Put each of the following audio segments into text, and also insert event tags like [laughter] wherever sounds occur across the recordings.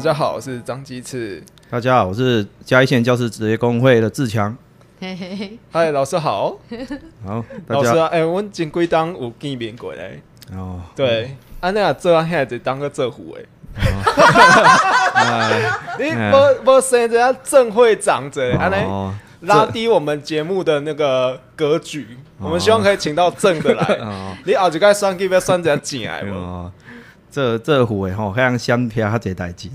大家好，我是张鸡翅。大家好，我是嘉义县教师职业工会的志强。嘿嘿嘿，嗨，老师好。好，大家老师啊，哎、我们前几当有见面过嘞。哦，对，啊，那做啊，现在就当个做虎诶。[laughs] [laughs] 哎你哎不不生这样正会长者，安尼哦拉低我们节目的那个格局。我们希望可以请到正的来。哦你后一该选举要选这进来无？哦，这这虎诶吼，像相片他这代志，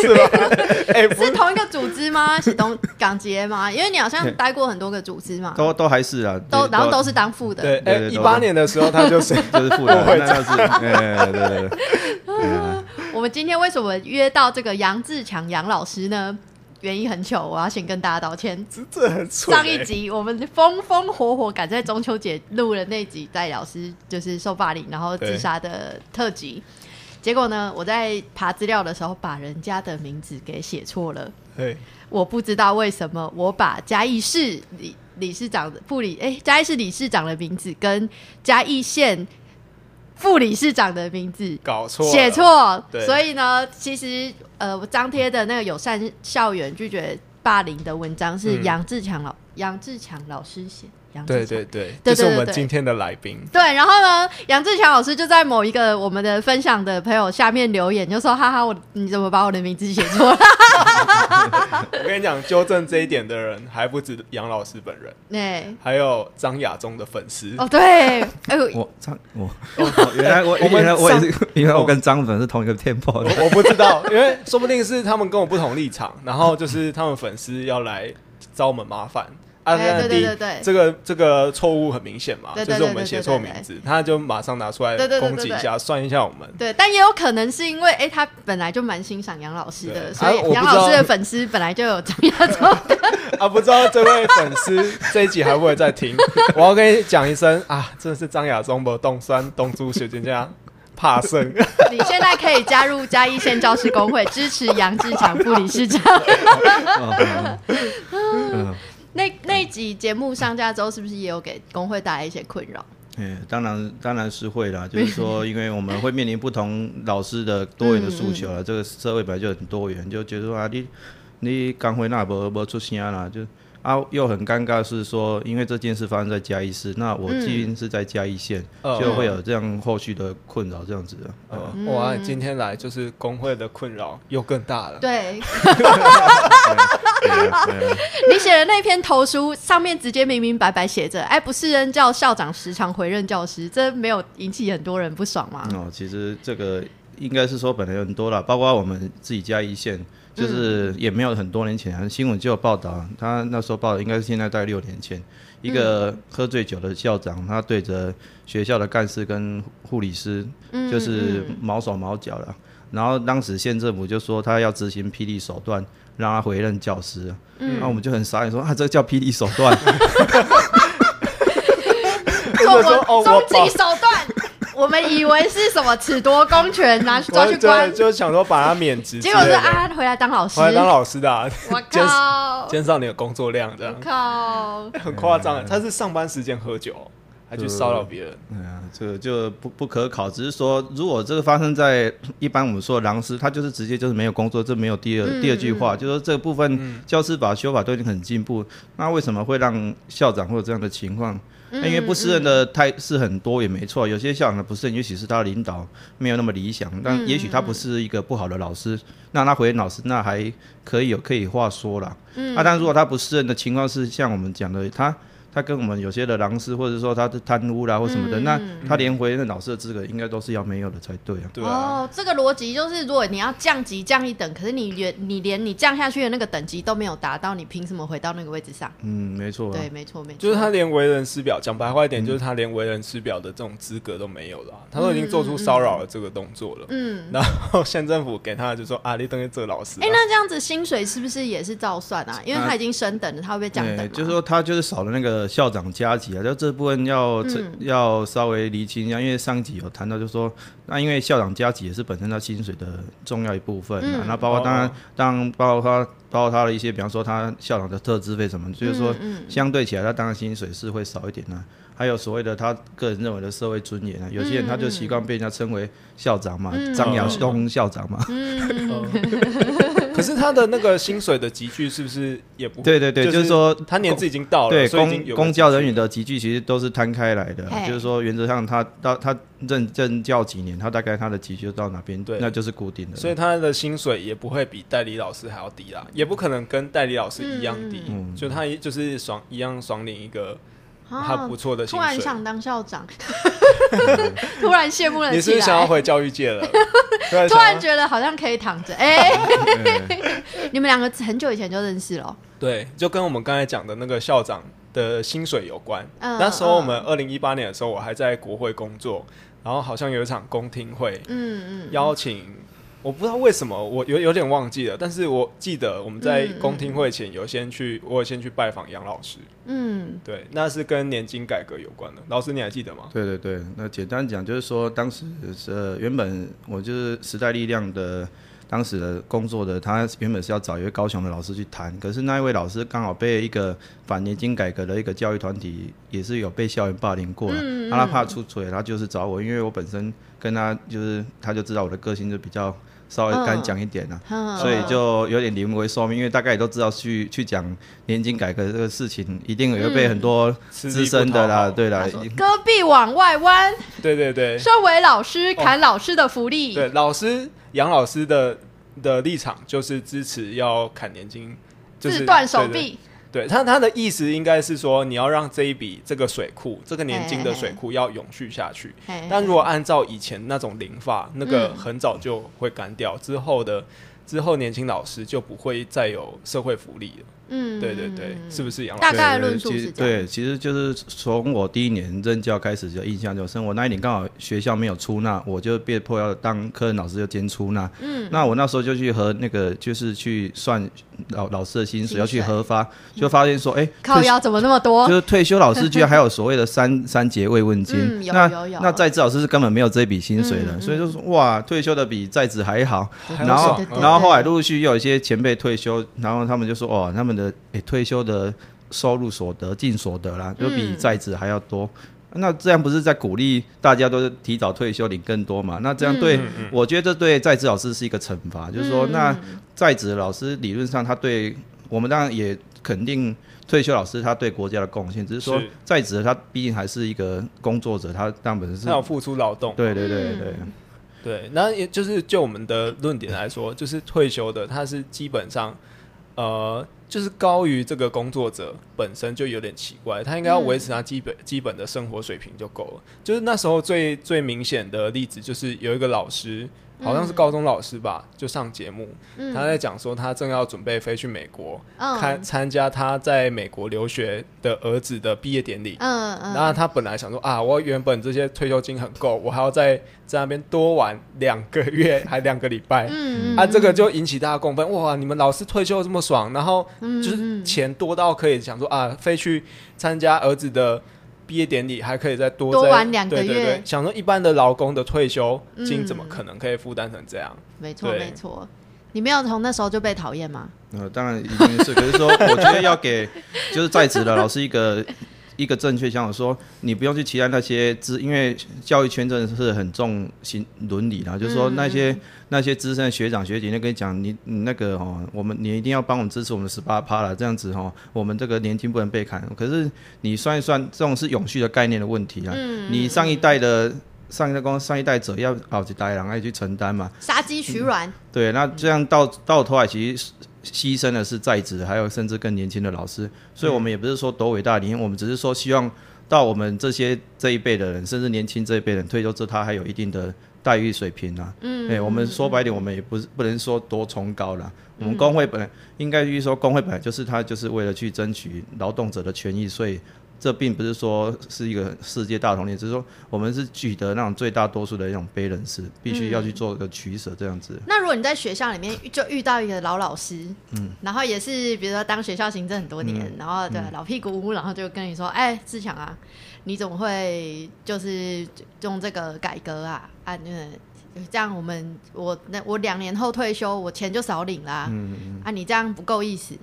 是吧？[laughs] 哎，不是同一个组织吗？是东港捷吗？因为你好像待过很多个组织嘛，都都还是啊，都然后都是当副的。对，哎，一对对都八年的时候他就是 [laughs] 就是副的，那就是哎对对对，哎 [laughs] 我们今天为什么约到这个杨志强杨老师呢？原因很糗，我要先跟大家道歉。这很蠢。上一集我们风风火火赶在中秋节录了那集戴老师就是受霸凌然后自杀的特辑，结果呢，我在爬资料的时候把人家的名字给写错了。对，我不知道为什么我把嘉义市理理事长的副理哎，嘉义市理事长的名字跟嘉义县副理事长的名字搞错了，写错，所以呢，其实呃，我张贴的那个友善校园拒绝霸凌的文章是嗯。杨志强老杨志强老师写，杨志对强对对，对这是我们今天的来宾。对，然后呢，杨志强老师就在某一个我们的分享的朋友下面留言，就说：“哈哈，我你怎么把我的名字写错了 [laughs] 我跟你讲，纠正这一点的人还不止杨老师本人，？”哎，还有张亚中的粉丝。哦，对，哎呦，我张我 [laughs] 哦 [laughs] 原来我我们原来我也是上，原来我跟张粉是同一个 tempo 的，我我不知道，因为说不定是他们跟我不同立场，然后就是他们粉丝要来找我们麻烦。对对对对这个这个错误很明显嘛，就是我们写错名字，他就马上拿出来攻击一下，算一下我们。对，但也有可能是因为，哎，他本来就蛮欣赏杨老师的，所以杨老师的粉丝本来就有张亚中。[laughs] 啊，不知道这位粉丝这一集还会不会再听？我要跟你讲一声啊，真的是张亚中不冻酸冻猪学姐家怕生。你现在可以加入嘉义县教师工会，支持杨志强副理事长。[laughs] [laughs] 那那一集节目上架之后，是不是也有给工会带来一些困扰？嗯，当然当然是会啦，[laughs] 就是说，因为我们会面临不同老师的多元的诉求啊，这个社会本来就很多元，就觉得说啊，你你刚回那不不出声啦，就啊又很尴尬是说，因为这件事发生在嘉义市，那我既然是在嘉义县，嗯就会有这样后续的困扰这样子啊。呃哇，今天来就是工会的困扰又更大了。对 [laughs] 你写的那篇投书，上面直接明明白白写着：“哎，不是任教校长时常回任教师。”这没有引起很多人不爽吗？哦，其实这个应该是说本来有很多了，包括我们自己家一线，就是也没有很多年前啊，新闻就有报道，他那时候报的应该是现在大概六年前，一个喝醉酒的校长，他对着学校的干事跟护理师，就是毛手毛脚了。然后当时县政府就说他要执行霹雳手段，让他回任教师嗯，那我们就很傻眼说啊，这个叫霹雳手段。[laughs] [laughs] 终极手段，我们以为是什么褫夺公权，拿去抓去，关，就想说把他免职之结，果是啊，回来当老师回。来当老师的啊，[laughs] 我靠！减少你的工作量，这样靠！很夸张。他是上班时间喝酒，还去骚扰别人。哎呀，这个就不不可考，只是说，如果这个发生在一般我们说的狼师，他就是直接就是没有工作，这没有第二、嗯第二句话，就是说这个部分教师法修法都已经很进步，那为什么会让校长会有这样的情况？那因为不胜任的太是很多也没错，有些校长的不胜任，也许是他的领导没有那么理想，但也许他不是一个不好的老师，那他回任老师那还可以有可以话说了。嗯，啊，但如果他不胜任的情况是像我们讲的，他他跟我们有些的狼师，或者说他的贪污啦或什么的，那他连回任老师的资格应该都是要没有的才对啊。对啊，哦，这个逻辑就是，如果你要降级降一等，可是你连你连你降下去的那个等级都没有达到，你凭什么回到那个位置上？嗯，没错、啊。对，没错，没错，就是他连为人师表，讲白话一点，就是他连为人师表的这种资格都没有了啊。他都已经做出骚扰的这个动作了。嗯。然后县政府给他就说啊，你等于这老师啊。哎、那这样子薪水是不是也是照算啊？因为他已经升等了，他会被降等？就是说他就是少了那个校长加级啊，就这部分要、要稍微厘清一下，因为上集有谈到，就是说那因为校长加级也是本身他薪水的重要一部分、啊，那、包括当然、哦。当然包括他包括他的一些，比方说他校长的特资费什么，就是说嗯相对起来，他当然薪水是会少一点的、还有所谓的他个人认为的社会尊严啊，有些人他就习惯被人家称为校长嘛，嗯。张亚东校长嘛，[laughs] 可是他的那个薪水的集聚是不是也不对对对，就就是说他年资已经到了，对公公教人员的集聚其实都是摊开来的，就是说原则上他到他任任教几年，他大概他的集聚就到哪边，对。那就是固定的。所以他的薪水也不会比代理老师还要低啦，也不可能跟代理老师一样低，嗯就他就是爽一样爽领一个啊还不错的薪水。突然想当校长，[laughs] 突然羡慕了起你是不是想要，回教育界了？[laughs] 突然觉得好像可以躺着。哎，对 [laughs] 你们两个很久以前就认识了，对，就跟我们刚才讲的那个校长的薪水有关。嗯那时候我们二零一八年的时候，我还在国会工作，然后好像有一场公听会，嗯嗯，邀请，我不知道为什么，我有有点忘记了，但是我记得我们在嗯公听会前有先去，我有先去拜访杨老师，嗯对，那是跟年金改革有关的。老师你还记得吗？对对对，那简单讲就是说，当时是呃原本我就是时代力量的当时的工作的，他原本是要找一位高雄的老师去谈，可是那一位老师刚好被一个反年金改革的一个教育团体，也是有被校园霸凌过了，嗯那他怕出锤，他就是找我，因为我本身跟他就是他就知道我的个性就比较稍微敢讲一点啊。嗯。所以就有点临危受命，因为大概也都知道去去讲年金改革这个事情，一定也会被很多资深的啦，对啦，戈壁往外弯，对对对。身为老师砍老师的福利，对，老师杨老师的的立场就是支持要砍年金，就是自断手臂，对他他的意思应该是说，你要让这一笔这个水库，这个年金的水库要永续下去。嘿但如果按照以前那种零发，那个嗯很早就会干掉，之后的之后年轻老师就不会再有社会福利了。嗯对对对，是不是杨老师？大概论述其实是这样对，其实就是从我第一年任教开始就印象就深。我那一年刚好学校没有出纳，我就被迫要当科任老师就兼出纳。嗯，那我那时候就去和那个就是去算老老师的薪薪水水，要去核发，就发现说，哎、靠腰怎么那么多就？是退休老师居然还有所谓的三 [laughs] 三节慰问金，嗯有那有有那在职老师是根本没有这笔薪水的，嗯嗯所以就说哇，退休的比在职还好。然后然后后来陆陆续续有一些前辈退休，然后他们就说哦，他们的诶退休的收入所得净所得啦，就比嗯在职还要多。那这样不是在鼓励大家都是提早退休领更多嘛？那这样对，我觉得这对在职老师是一个惩罚，就是说，嗯那在职老师理论上他对我们当然也肯定退休老师他对国家的贡献，只是说在职的他毕竟还是一个工作者，他当本身是他有付出劳动。对对对嗯对，对，那也就是就我们的论点来说，就是退休的，他是基本上，呃，就是高于这个工作者本身就有点奇怪，他应该要维持他基本、基本的生活水平就够了。就是那时候最最明显的例子，就是有一个老师，好像是高中老师吧，就上节目，嗯他在讲说他正要准备飞去美国，看嗯参加他在美国留学的儿子的毕业典礼。嗯嗯，然后他本来想说啊，我原本这些退休金很够，我还要在在那边多玩两个月，还两个礼拜。嗯啊，这个就引起大家共愤，哇！你们老师退休这么爽，然后就是嗯钱多到可以想说啊，飞去参加儿子的毕业典礼，还可以再多玩两个对对对月想说一般的劳工的退休金嗯怎么可能可以负担成这样？没错没错。你没有从那时候就被讨厌吗？呃，当然一定是，可是说，我觉得要给就是在职的老师一个一个正确想法，说你不用去期待那些资，因为教育圈真的是很重行伦理啦，就是说那些、那些资深的学长学姐，那跟你讲，你你那个哦，我们你一定要帮我们支持我们十八趴了，这样子哦，我们这个年金不能被砍。可是你算一算，这种是永续的概念的问题啊，嗯你上一代的。上一代公上一代者要好几代人来去承担嘛，杀鸡取卵，对，那这样到到头来，其实牺牲的是在职，还有甚至更年轻的老师。所以，我们也不是说多伟大的理念，我们只是说希望到我们这些这一辈的人，甚至年轻这一辈人退休之后，他还有一定的待遇水平啊。嗯，对，我们说白点，我们也不是不能说多崇高啦。我们工会本来应该去说，工会本来就是他就是为了去争取劳动者的权益，所以。这并不是说是一个世界大同列，只是说我们是取得那种最大多数的一种 balance，必须要去做一个取舍，这样子。那如果你在学校里面就遇到一个老老师，嗯，然后也是比如说当学校行政很多年，然后对、老屁股，然后就跟你说，哎，志强啊，你怎么会就是用这个改革啊啊，那个这样我们我那我两年后退休，我钱就少领啦。嗯啊，你这样不够意思。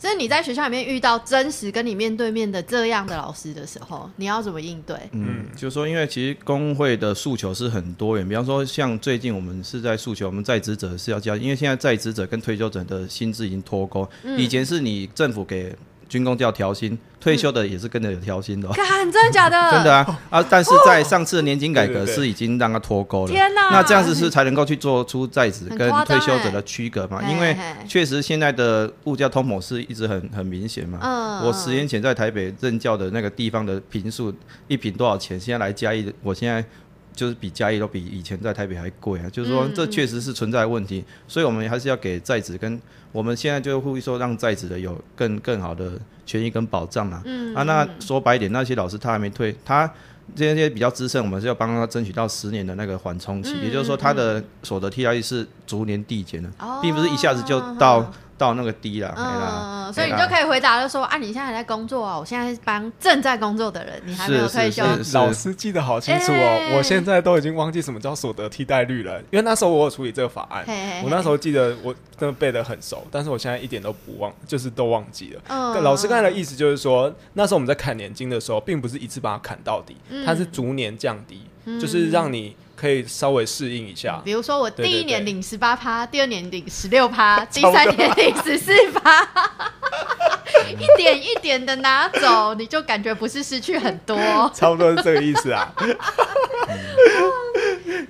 所以你在学校里面遇到真实跟你面对面的这样的老师的时候，你要怎么应对？嗯，就是说，因为其实工会的诉求是很多元，比方说像最近我们是在诉求，我们在职者是要加，因为现在在职者跟退休者的薪资已经脱钩，以前是你政府给。军工叫调薪，退休的也是跟着有调薪的。看，真的假的？[laughs] 真的啊啊！但是在上次的年金改革是已经让它脱钩了。天哪！那这样子是才能够去做出在职跟退休者的区隔嘛？因为确实现在的物价通膨是一直很很明显嘛。嗯。我十年前在台北任教的那个地方的平数一平多少钱？现在来加一，我现在就是比嘉义都比以前在台北还贵啊！就是说这确实是存在问题，所以我们还是要给在职跟。我们现在就呼吁说，让在职的有更更好的权益跟保障嘛。嗯啊，那说白一点，那些老师他还没退，他这些比较资深，我们是要帮他争取到十年的那个缓冲期，也就是说，他的所得替代率是逐年递减的，并不是一下子就到。到那个低了，嗯，所以你就可以回答，就说啊，你现在还在工作啊，我现在是帮正在工作的人，你还没有退休。老师记得好清楚哦，我现在都已经忘记什么叫所得替代率了，因为那时候我有处理这个法案，我那时候记得我真的背得很熟，但是我现在一点都不忘，就是都忘记了。嗯，老师刚才的意思就是说，那时候我们在砍年金的时候，并不是一次把它砍到底，它是逐年降低，就是让你。可以稍微适应一下，比如说我第一年领十八趴，第二年领十六趴，[laughs] 第三年领十四趴，[laughs] 一点一点的拿走，你就感觉不是失去很多，[laughs] 差不多是这个意思啊。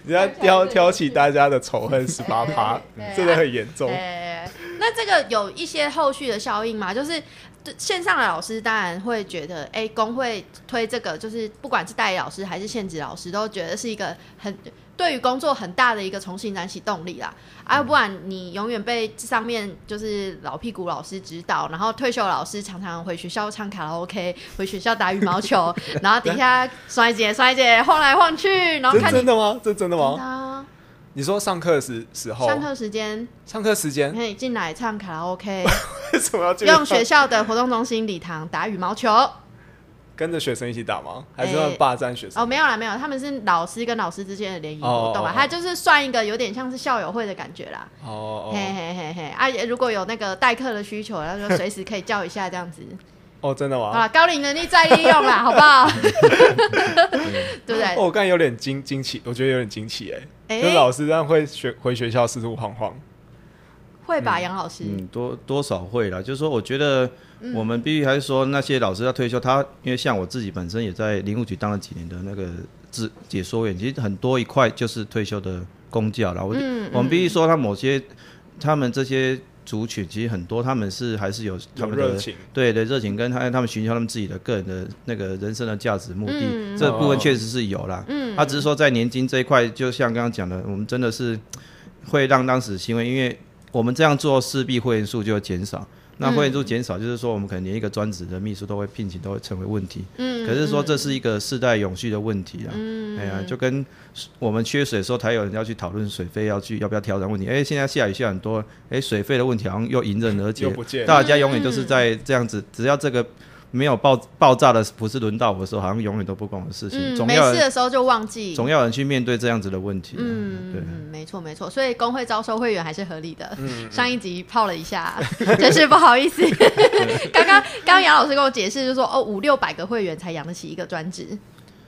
你要挑挑起大家的仇恨，十八趴真的很严重。那这个有一些后续的效应吗？就是线上的老师当然会觉得，哎，工会推这个，就是不管是代理老师还是现职老师，都觉得是一个很对于工作很大的一个重新燃起动力啦。啊，不然你永远被上面就是老屁股老师指导，然后退休老师常常回学校唱卡拉 OK，回学校打羽毛球，[laughs] 然后底下摔姐摔姐晃来晃去，然后看真的吗？这真的吗？你说上课时时候，上课时间，上课时间可以进来唱卡拉 OK，[laughs] 为什么要用学校的活动中心礼堂打羽毛球？跟着学生一起打吗？还是要霸占学生？哦，没有啦，没有，他们是老师跟老师之间的联谊活动啊，他就是算一个有点像是校友会的感觉啦。哦，嘿嘿嘿嘿，啊，如果有那个代课的需求，然后随时可以叫一下这样子。哦，真的吗？啊，高龄能力再利用啦，[laughs] 好不好？[laughs] 对不对？我刚才有点惊惊奇，我觉得有点惊奇哎，就老师这样会学回学校四处晃晃，会吧？杨老师，嗯，多多少会啦。就是说，我觉得我们必须还是说，那些老师要退休，他因为像我自己本身也在林务局当了几年的那个自解说员，其实很多一块就是退休的公教了。我我们必须说，他某些他们这些。族群其实很多，他们是还是有他们的对对热情，跟他他们寻求他们自己的个人的那个人生的价值目的，这部分确实是有啦。嗯，他只是说在年金这一块，就像刚刚讲的，我们真的是会让当时新闻因为我们这样做，势必会员数就会减少。那会员数减少，就是说我们可能连一个专职的秘书都会聘请，都会成为问题。嗯，可是说这是一个世代永续的问题啊。嗯，哎呀，就跟我们缺水的时候，才有人要去讨论水费要去要不要调整问题。哎，现在下雨下很多，哎，水费的问题好像又迎刃而解。大家永远都是在这样子，只要这个。没有爆爆炸的不是轮到我的时候，好像永远都不关我的事情。嗯，没事的时候就忘记。总要人去面对这样子的问题。嗯，对，没错没错。所以工会招收会员还是合理的。嗯，上一集泡了一下，[laughs] 真是不好意思。[laughs] 刚刚刚刚杨老师跟我解释，就说哦，五六百个会员才养得起一个专职。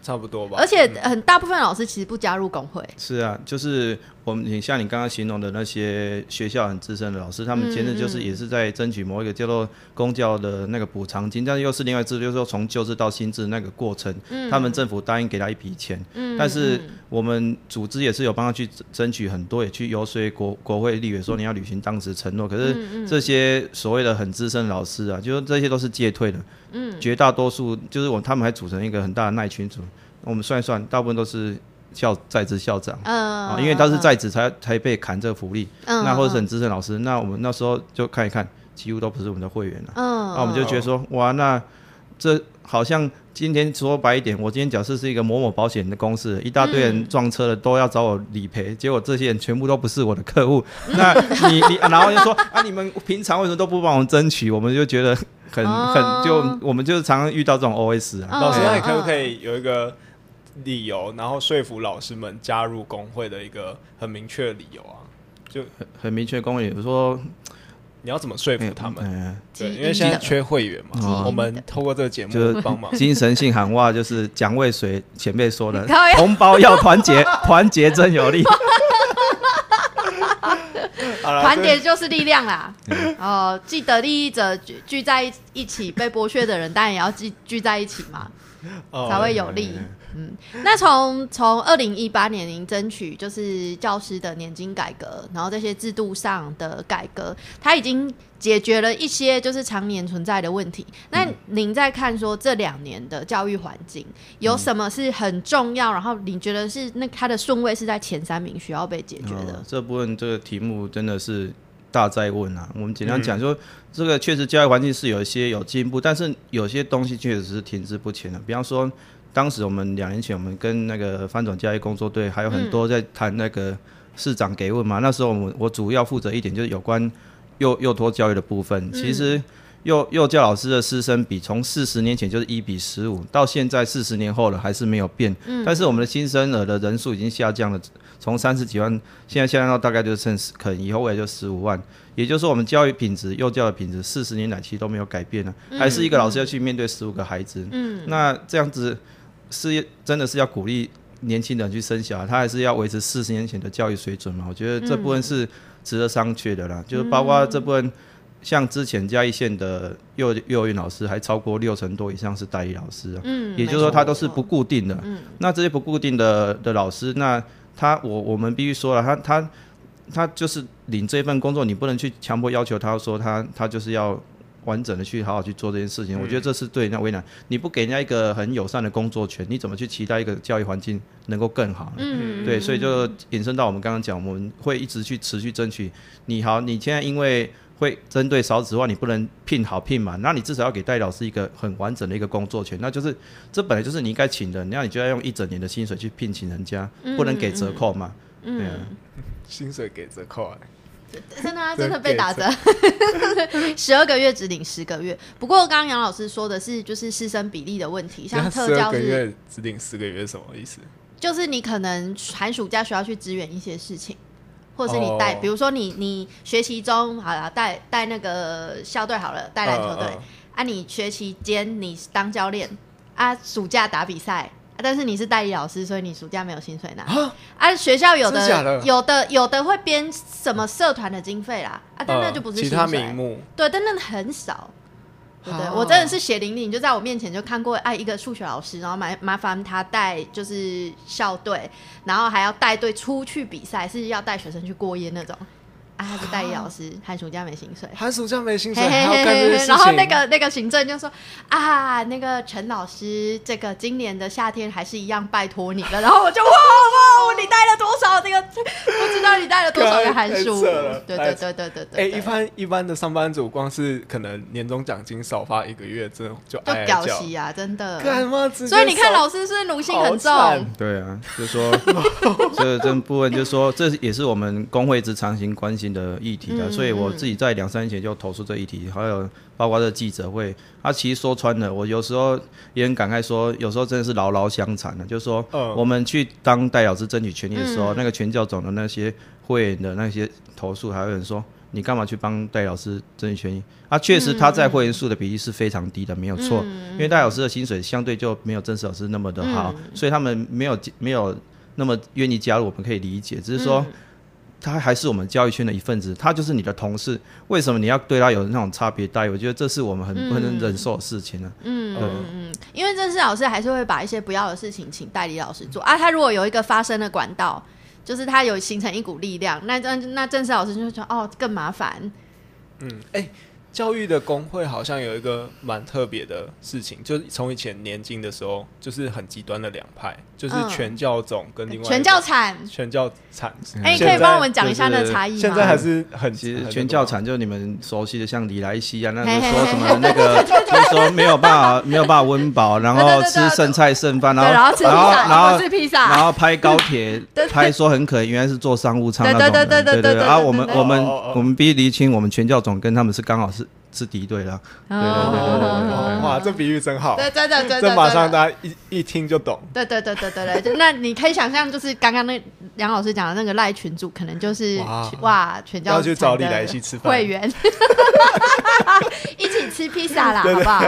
差不多吧，而且很大部分老师其实不加入工会。是啊，就是我们你像你刚刚形容的那些学校很资深的老师，他们其实就是也是在争取某一个叫做公教的那个补偿金，但是又是另外制度，就是说从旧制到新制那个过程，他们政府答应给他一笔钱，但是我们组织也是有帮他去争取很多，也去游说国国会立委说你要履行当时承诺，可是这些所谓的很资深老师啊，就说这些都是借退的。嗯，绝大多数就是我，他们还组成一个很大的耐群组。我们算一算，大部分都是校在职校长，嗯，因为他是在职才才被砍这个福利。嗯，那或者是很资深老师，那我们那时候就看一看，几乎都不是我们的会员了。嗯，那我们就觉得说，哇，那这好像今天说白一点，我今天假设是一个某某保险的公司，一大堆人撞车了都要找我理赔，结果这些人全部都不是我的客户。[laughs] 那你你然后就说啊，你们平常为什么都不帮我们争取？我们就觉得。很很就我们就是常常遇到这种 OS 啊，老师，那你可不可以有一个理由，然后说服老师们加入工会的一个很明确的理由啊，就很很明确工会，比如说你要怎么说服他们？嗯，对，因为现在缺会员嘛，哦我们透过这个节目就是帮忙。精神性喊话，就是蒋渭水前辈说的靠呀，[laughs] 同胞要团结，[laughs] 团结真有力。[laughs] 团结就是力量啦。哦，既得利益者聚聚在一起，被剥削的人当然也要聚聚在一起嘛，哦才会有利。嗯，那从从二零一八年您争取就是教师的年金改革，然后这些制度上的改革，它已经解决了一些就是常年存在的问题。那您在看说这两年的教育环境有什么是很重要，然后你觉得是那它的顺位是在前三名需要被解决的哦？这部分这个题目真的是大在问啊。我们简单讲说，这个确实教育环境是有一些有进步，但是有些东西确实是停滞不前的。比方说，当时我们两年前，我们跟那个翻转教育工作队还有很多在谈那个市长给问嘛。那时候我们我主要负责一点就是有关幼幼托教育的部分。其实幼幼教老师的师生比从四十年前就是一比十五，到现在四十年后了还是没有变。但是我们的新生儿的人数已经下降了，从三十几万现在下降到大概就剩十，可能以后未来就十五万。也就是说，我们教育品质、幼教的品质，四十年来其实都没有改变呢，还是一个老师要去面对十五个孩子。嗯，那这样子是真的是要鼓励年轻人去生小孩，他还是要维持四十年前的教育水准嘛？我觉得这部分是值得商榷的啦，就是包括这部分。像之前嘉义县的幼幼儿园老师，还超过六成多以上是代理老师啊。嗯，也就是说，他都是不固定的。嗯那这些不固定的的老师，那他我我们必须说了，他他他就是领这份工作，你不能去强迫要求他说他他就是要完整的去好好去做这件事情。我觉得这是对人家为难。你不给人家一个很友善的工作权，你怎么去期待一个教育环境能够更好呢？嗯，对，所以就引申到我们刚刚讲，我们会一直去持续争取。你好，你现在因为会针对少子化，你不能聘好聘满，那你至少要给代理老师一个很完整的一个工作权，那就是这本来就是你应该请的，那你就要用一整年的薪水去聘请人家，不能给折扣嘛。对啊，薪水给折扣、欸，真的啊，真真的被打折，[laughs] 十二个月只领十个月。不过刚刚杨老师说的是就是师生比例的问题，像特教是月只领四个月是什么意思？就是你可能寒暑假需要去支援一些事情，或者是你带，哦比如说你你学习中好了带带那个校队好了，带篮球队、啊，你学期间你当教练啊，暑假打比赛。啊但是你是代理老师，所以你暑假没有薪水拿啊。学校有的有的有的会编什么社团的经费啦，啊，但那嗯就不是其他名目。对，但那很少。对我真的是血淋淋，就在我面前就看过，哎，一个数学老师，然后麻麻烦他带就是校队，然后还要带队出去比赛，是要带学生去过夜那种。啊，他是代理老师，寒暑假没薪水。寒暑假没薪水，嘿还要嘿嘿嘿嘿，干这些事情。然后那个那个行政就说啊，那个陈老师，这个今年的夏天还是一样拜托你了。然后我就哇哇，你带了多少？这个不知道你带了多少个寒暑？对对对对对哎、对，对一般一般的上班族，光是可能年终奖金少发一个月，真的就就。屌戏啊，真的。干嘛所以你看，老师是不是奴性很重。对啊，就说 [laughs] 这这部分，就说这也是我们工会一直常行关心的议题的，嗯所以我自己在两三年前就投诉这议题，还有包括这记者会，啊其实说穿了，我有时候也很感慨说，有时候真的是牢牢相残的，就是说嗯我们去当代老师争取权利的时候，嗯那个全教总的那些会员的那些投诉，还有人说。你干嘛去帮戴老师争取权益？啊，确实他在会员数的比例是非常低的，没有错。因为戴老师的薪水相对就没有正式老师那么的好，所以他们没有没有那么愿意加入，我们可以理解。只是说，他还是我们教育圈的一份子，他就是你的同事，为什么你要对他有那种差别待遇？我觉得这是我们很不能忍受的事情呢、嗯对嗯嗯，因为正式老师还是会把一些不要的事情请代理老师做啊。他如果有一个发声的管道，就是他有形成一股力量，那那那正式老师就会说哦更麻烦。嗯，哎、教育的工会好像有一个蛮特别的事情，就是从以前年轻的时候，就是很极端的两派，就是全教总跟另外、全教产，全教产。哎、可以帮我们讲一下那差异吗？现在还是很其实全教产，就你们熟悉的像李莱西啊，那个说什么那个，[laughs] 就是说没有办法没有办法温饱，然后吃剩菜剩饭，然后然后然后然后吃披萨，然后拍高铁，拍说很可怜，原来是做商务舱那种。对对对对对对。然后我们我们我们必须厘清，我们全教总跟他们是刚好是。是敌对了。对对对对哦哇，这比喻真好，对，真的真的，这马上大家一一听就懂。对对对对对对，就那你可以想象，就是刚刚那梁老师讲的那个赖群主，可能就是哇。哇全教要去找产的李来西吃饭。会员，[laughs] 一起吃披萨啦，好不好？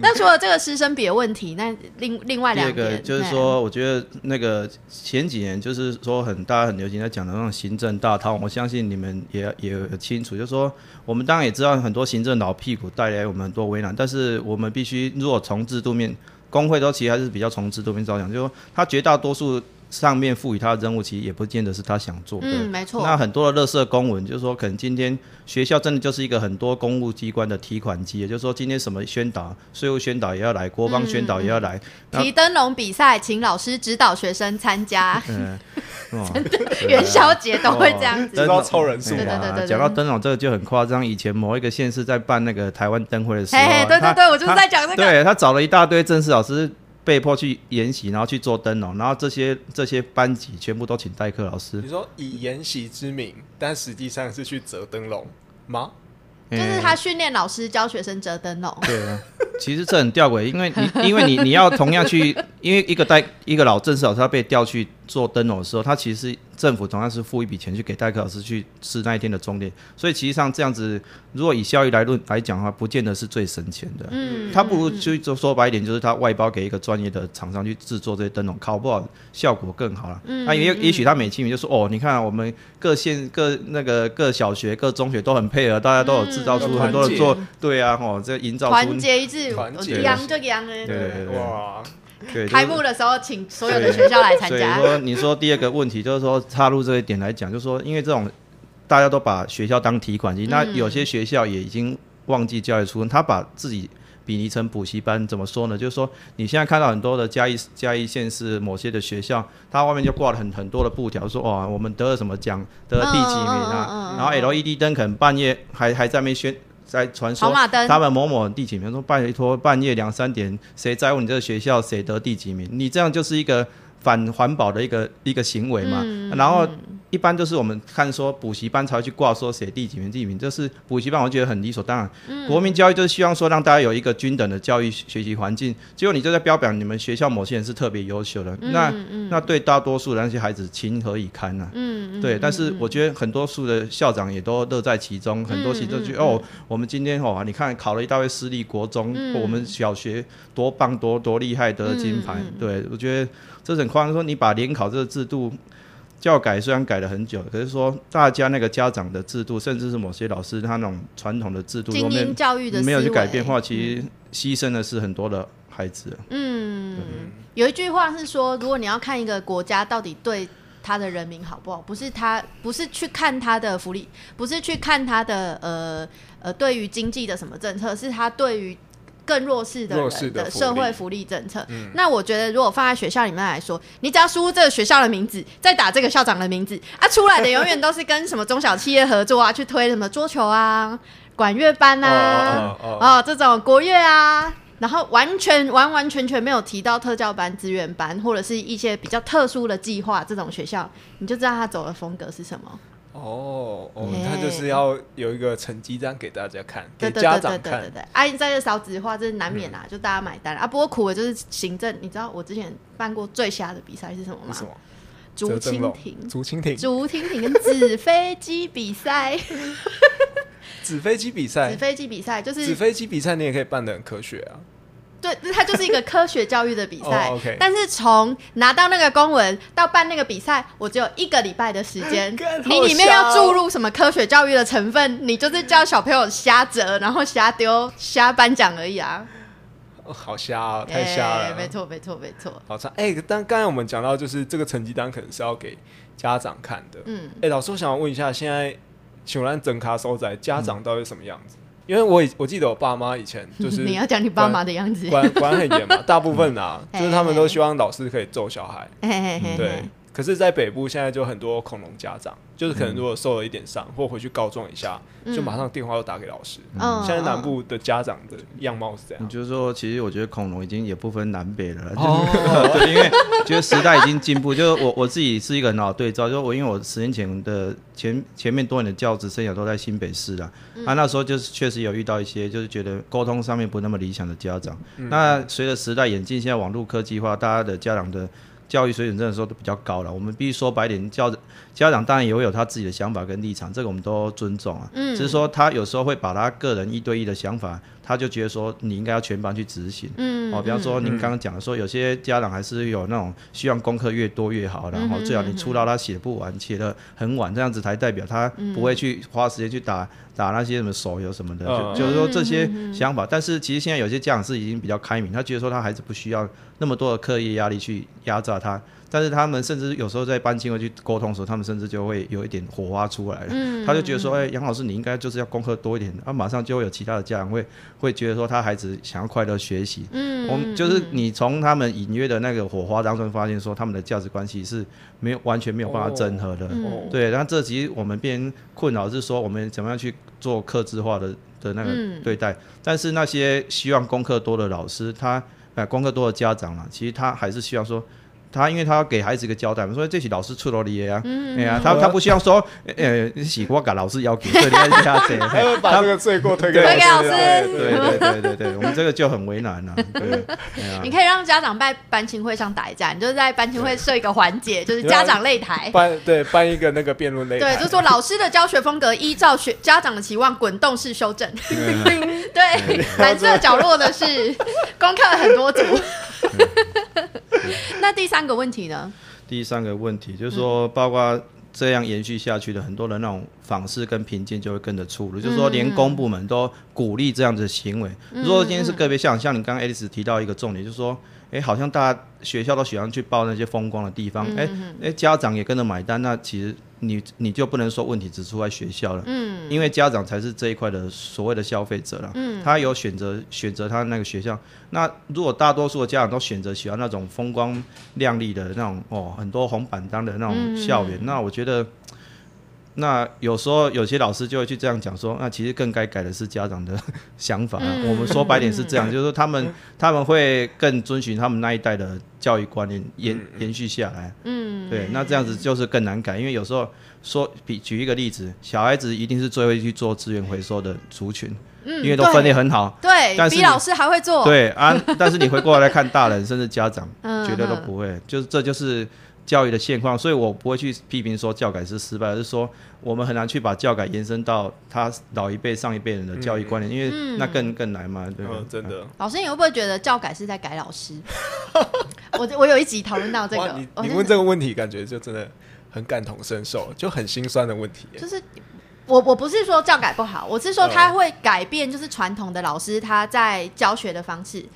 那除了这个师生比的问题，那另另外两个就是说，我觉得那个前几年就是说很大家很流行在讲的那种行政大套，我相信你们也也有清楚，就是说我们当然也知道很多行政老屁股带来我们很多为难，但是我们必须如果从制度面，工会都其实还是比较从制度面着想，就是说他绝大多数上面赋予他的任务，其实也不见得是他想做的。嗯，没错，那很多的垃圾公文，就是说，可能今天学校真的就是一个很多公务机关的提款机，也就是说，今天什么宣导，税务宣导也要来，国防宣导也要来，提灯笼比赛，请老师指导学生参加，嗯 [laughs] [laughs] 哦元宵节都会这样子。知道凑人数对对对对对讲到灯笼这个就很夸张，以前某一个县市在办那个台湾灯会的时候啊，嘿嘿，对对对，我就是在讲这个。对他找了一大堆正式老师。被迫去研习，然后去做灯笼，然后这些这些班级全部都请代课老师你，说以研习之名，但实际上是去折灯笼吗？就是他训练老师教学生折灯笼。对啊，其实这很吊诡，因为你因为你你要同样去，因为一个代一个老正式老师他被调去做灯笼的时候，他其实是政府同样是付一笔钱去给代课老师去吃那一天的钟点，所以其实上这样子，如果以效益来论来讲的话，不见得是最省钱的。嗯，他不如就就说白一点，就是他外包给一个专业的厂商去制作这些灯笼，考不好效果更好了。嗯那也也许他美其名就说哦，你看、啊、我们各县各那个各小学各中学都很配合，大家都有制造出嗯很多的团做对啊，哦，这营造出团结一致，我团结扬就扬的。对对对对哇，[laughs] 对开幕的时候，请所有的学校来参所以加。说，你说第二个问题就是说插入这一点来讲，就是说，因为这种大家都把学校当提款机，那有些学校也已经忘记教育出身，他把自己比拟成补习班，怎么说呢？就是说，你现在看到很多的嘉义嘉义县市某些的学校，它外面就挂了很很多的布条，说哦，我们得了什么奖，得了第几名啊，嗯嗯嗯嗯然后 LED 灯可能半夜还还在那边宣。在传说他们某某第几名，说拜托半夜两三点，谁在乎你这个学校谁得第几名？你这样就是一个反环保的一个一个行为嘛。嗯然后一般就是我们看说补习班才会去挂说谁第几名第几名，这是补习班，我觉得很理所当然。嗯国民教育就是希望说让大家有一个均等的教育学习环境，结果你就在标榜你们学校某些人是特别优秀的，那那对大多数的那些孩子情何以堪呢、嗯，对，但是我觉得很多数的校长也都乐在其中，很多其实就、哦，我们今天哦，你看考了一大堆私立国中，我们小学多棒多多厉害，得了金牌。对我觉得这是很夸张，说你把联考这个制度。教改虽然改了很久，可是说大家那个家长的制度，甚至是某些老师他那种传统的制度，精都没有英教育的没有去改变的话，其实牺牲的是很多的孩子。嗯，有一句话是说，如果你要看一个国家到底对他的人民好不好，不是他不是去看他的福利，不是去看他的呃呃对于经济的什么政策，是他对于。更弱势的人的社会福利政策，那我觉得如果放在学校里面来说，你只要输入这个学校的名字，再打这个校长的名字 [laughs] 啊，出来的永远都是跟什么中小企业合作啊，去推什么桌球啊、管乐班啊，哦哦哦哦，这种国乐啊，然后完全完完全全没有提到特教班、资源班或者是一些比较特殊的计划，这种学校你就知道他走的风格是什么。哦哦，嘿他就是要有一个成绩单给大家看，给对对对对家长看对对。对，啊，在这少子化，这是难免啊，就大家买单啊。不过苦的就是行政，你知道我之前办过最瞎的比赛是什么吗什？么？竹蜻蜓。竹蜻蜓、竹蜻蜓跟 [laughs] 纸飞机比赛，纸飞机比赛纸，飞机比赛就是纸飞机比赛你也可以办的很科学啊。对，它就是一个科学教育的比赛。但是从拿到那个公文到办那个比赛，我只有一个礼拜的时间 [laughs] 你里面要注入什么科学教育的成分？你就是叫小朋友瞎折，然后瞎丢、瞎颁奖而已啊！哦好瞎啊，太瞎了。哎没错，没错，没错。好差。哎、但刚才我们讲到，就是这个成绩单可能是要给家长看的。嗯，哎、老师，我想要问一下，现在请问整卡收仔家长到底是什么样子？因为我以我记得我爸妈以前就是 [laughs] 你要讲你爸妈的样子。管管很严嘛，[laughs] 大部分啊，嗯就是他们都希望老师可以揍小孩。嘿嘿嘿对嘿，可是，在北部现在就很多恐龙家长，就是可能如果受了一点伤，或回去告状一下，就马上电话又打给老师。嗯现在南部的家长的样貌是这样。就是说，其实我觉得恐龙已经也不分南北了，哦就是 [laughs] 对，因为觉得时代已经进步。就是我我自己是一个很好的对照，就是我因为我十年前的前前面多年的教职生涯都在新北市啦，啊那时候就是确实有遇到一些就是觉得沟通上面不那么理想的家长。那随着时代演进，现在网络科技化，大家的家长的教育水准真的说都比较高了。我们必须说白点，教家长当然也会有他自己的想法跟立场，这个我们都尊重啊。嗯只是说他有时候会把他个人一对一的想法，他就觉得说你应该要全班去执行。嗯哦，比方说您刚刚讲的说，有些家长还是有那种希望功课越多越好，然后最好你出到他写不完，写的很晚，这样子才代表他不会去花时间去打打那些什么手游什么的，嗯就就是说这些想法。但是其实现在有些家长是已经比较开明，他觉得说他孩子不需要那么多的课业压力去压榨他。但是他们甚至有时候在班亲会去沟通的时候，他们甚至就会有一点火花出来了。他就觉得说，哎、杨老师你应该就是要功课多一点，啊，马上就会有其他的家长会会觉得说他孩子想要快乐学习。嗯我们就是你从他们隐约的那个火花当中发现说，他们的价值关系是没有完全没有办法整合的。哦对，然后这其实我们变困扰是说，我们怎么样去做克制化的的那个嗯对待。但是那些希望功课多的老师，他呃功课多的家长啊，其实他还是希望说。他因为他要给孩子一个交代嘛，所以这是老师出了力啊，哎呀，他他不希望说，呃，喜欢给老师要给，他会把这个罪过推给推给老师对对对对对对，我们这个就很为难了、你可以让家长在班亲会上打一架，你就是在班亲会设一个环节，就是家长擂台。办对办一个那个辩论擂台，对，就说老师的教学风格依照学家长的期望滚动式修正。对，蓝色角落的是功课很多组。那第三个问题呢？第三个问题就是说，包括这样延续下去的很多的那种访视跟评鉴就会跟着出炉，就是说连公部门都鼓励这样子的行为。如果今天是个别像像你刚刚 Alice 提到一个重点，就是说，哎，好像大家学校都喜欢去报那些风光的地方，哎哎，家长也跟着买单，那其实你你就不能说问题只出在学校了，嗯，因为家长才是这一块的所谓的消费者了，嗯，他有选择选择他那个学校，那如果大多数的家长都选择喜欢那种风光亮丽的那种哦，很多红板当的那种校园，那我觉得。那有时候有些老师就会去这样讲说，那其实更该改的是家长的 [laughs] 想法。我们说白点是这样，就是说他们他们会更遵循他们那一代的教育观念延延续下来。嗯，对，那这样子就是更难改，因为有时候说比举一个例子，小孩子一定是最会去做资源回收的族群，嗯因为都分类很好。对，但是比老师还会做。对啊，但是你回过来看大人甚至家长，[laughs] 嗯绝对都不会，就是这就是教育的现况，所以我不会去批评说教改是失败，而是说我们很难去把教改延伸到他老一辈、上一辈人的教育观念，因为那更更难嘛，对吧？嗯，真的。老师，你会不会觉得教改是在改老师？[laughs] 我我有一集讨论到这哇，个你问这个问题，感觉就真的很感同身受，就很心酸的问题。就是我我不是说教改不好，我是说他会改变，就是传统的老师他在教学的方式。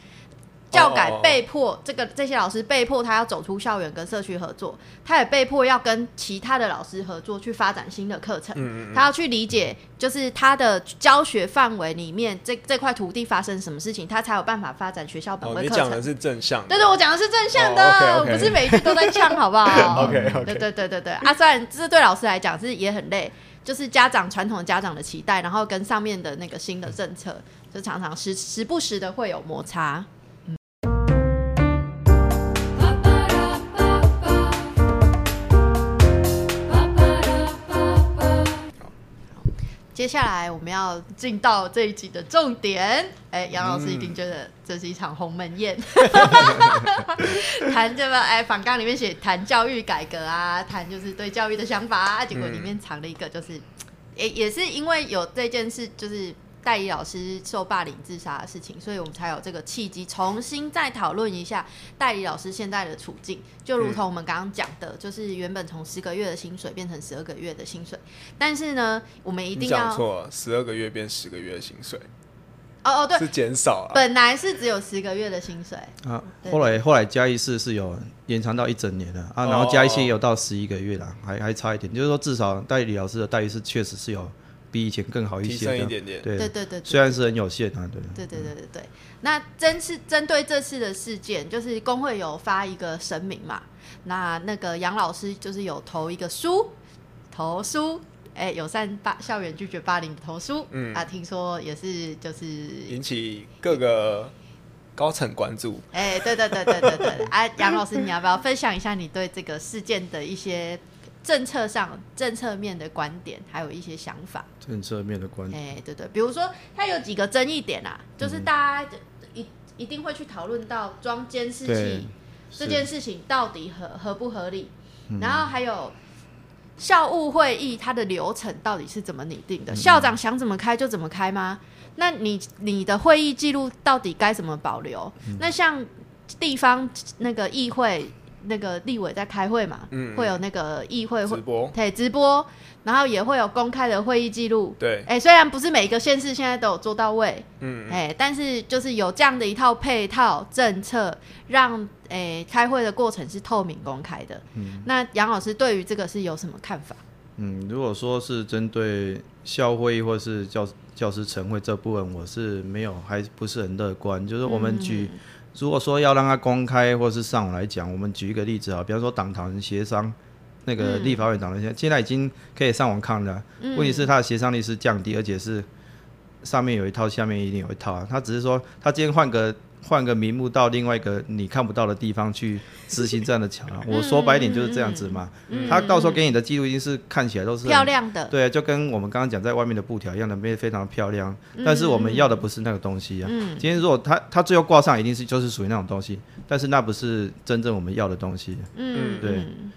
教改被迫，这个这些老师被迫他要走出校园跟社区合作，他也被迫要跟其他的老师合作去发展新的课程。嗯他要去理解，就是他的教学范围里面这这块土地发生什么事情，他才有办法发展学校本哦，位课程。你讲的是正向的，对对，我讲的是正向的，哦，OK，OK 我不是每一句都在呛，好不好 [laughs] OK，OK 对对对对对啊，虽然这对老师来讲是也很累，就是家长传统的家长的期待，然后跟上面的那个新的政策，就常常时时不时的会有摩擦。接下来我们要进到这一集的重点。哎，杨老师一定觉得这是一场鸿门宴，谈这个哎，访纲里面写谈教育改革啊，谈就是对教育的想法啊，结果里面藏了一个就是，也也是因为有这件事，就是代理老师受霸凌自杀的事情，所以我们才有这个契机，重新再讨论一下代理老师现在的处境。就如同我们刚刚讲的，就是原本从十个月的薪水变成十二个月的薪水，但是呢，我们一定要讲错，十二个月变十个月的薪水，哦哦对，是减少了。本来是只有十个月的薪水，啊，对。后来后来加一次是有延长到一整年的。啊，然后嘉义县也有到十一个月啦，还还差一点，就是说至少代理老师的待遇是确实是有比以前更好一些提，升一点点。对对对对，虽然是很有限啊，对，对对对对对。那针是针对这次的事件，就是工会有发一个声明嘛，那那个杨老师就是有投一个书，投书。哎，友善霸校园拒绝霸凌的投书，嗯啊，听说也是就是引起各个高层关注。哎，对对对对对对，啊，杨老师，你要不要分享一下你对这个事件的一些政策上、政策面的观点，还有一些想法？政策面的观点。哎，对对，比如说它有几个争议点啊，就是大家一一定会去讨论到装监视器这件事情到底合合不合理，嗯然后还有。校务会议它的流程到底是怎么拟定的？嗯校长想怎么开就怎么开吗？那你你的会议记录到底该怎么保留？嗯那像地方那个议会那个立委在开会嘛，嗯会有那个议会会直播对直播，然后也会有公开的会议记录。对，哎、虽然不是每个县市现在都有做到位，嗯，哎、但是就是有这样的一套配套政策，让哎、开会的过程是透明公开的。嗯那杨老师对于这个是有什么看法？嗯，如果说是针对校会议或是教教师晨会这部分，我是没有，还不是很乐观。就是我们举，如果说要让它公开或是上网来讲，我们举一个例子啊，比方说党团协商。那个立法院党团现现在已经可以上网看了，问题是它的协商力是降低，而且是上面有一套，下面一定有一套啊。他只是说他今天换个换个名目到另外一个你看不到的地方去执行这样的桥啊。我说白一点就是这样子嘛。他到时候给你的记录一定是看起来都是漂亮的，对，就跟我们刚刚讲在外面的布条一样的，非非常漂亮。但是我们要的不是那个东西啊。嗯今天如果他他最后挂上，一定是就是属于那种东西，但是那不是真正我们要的东西。嗯，对嗯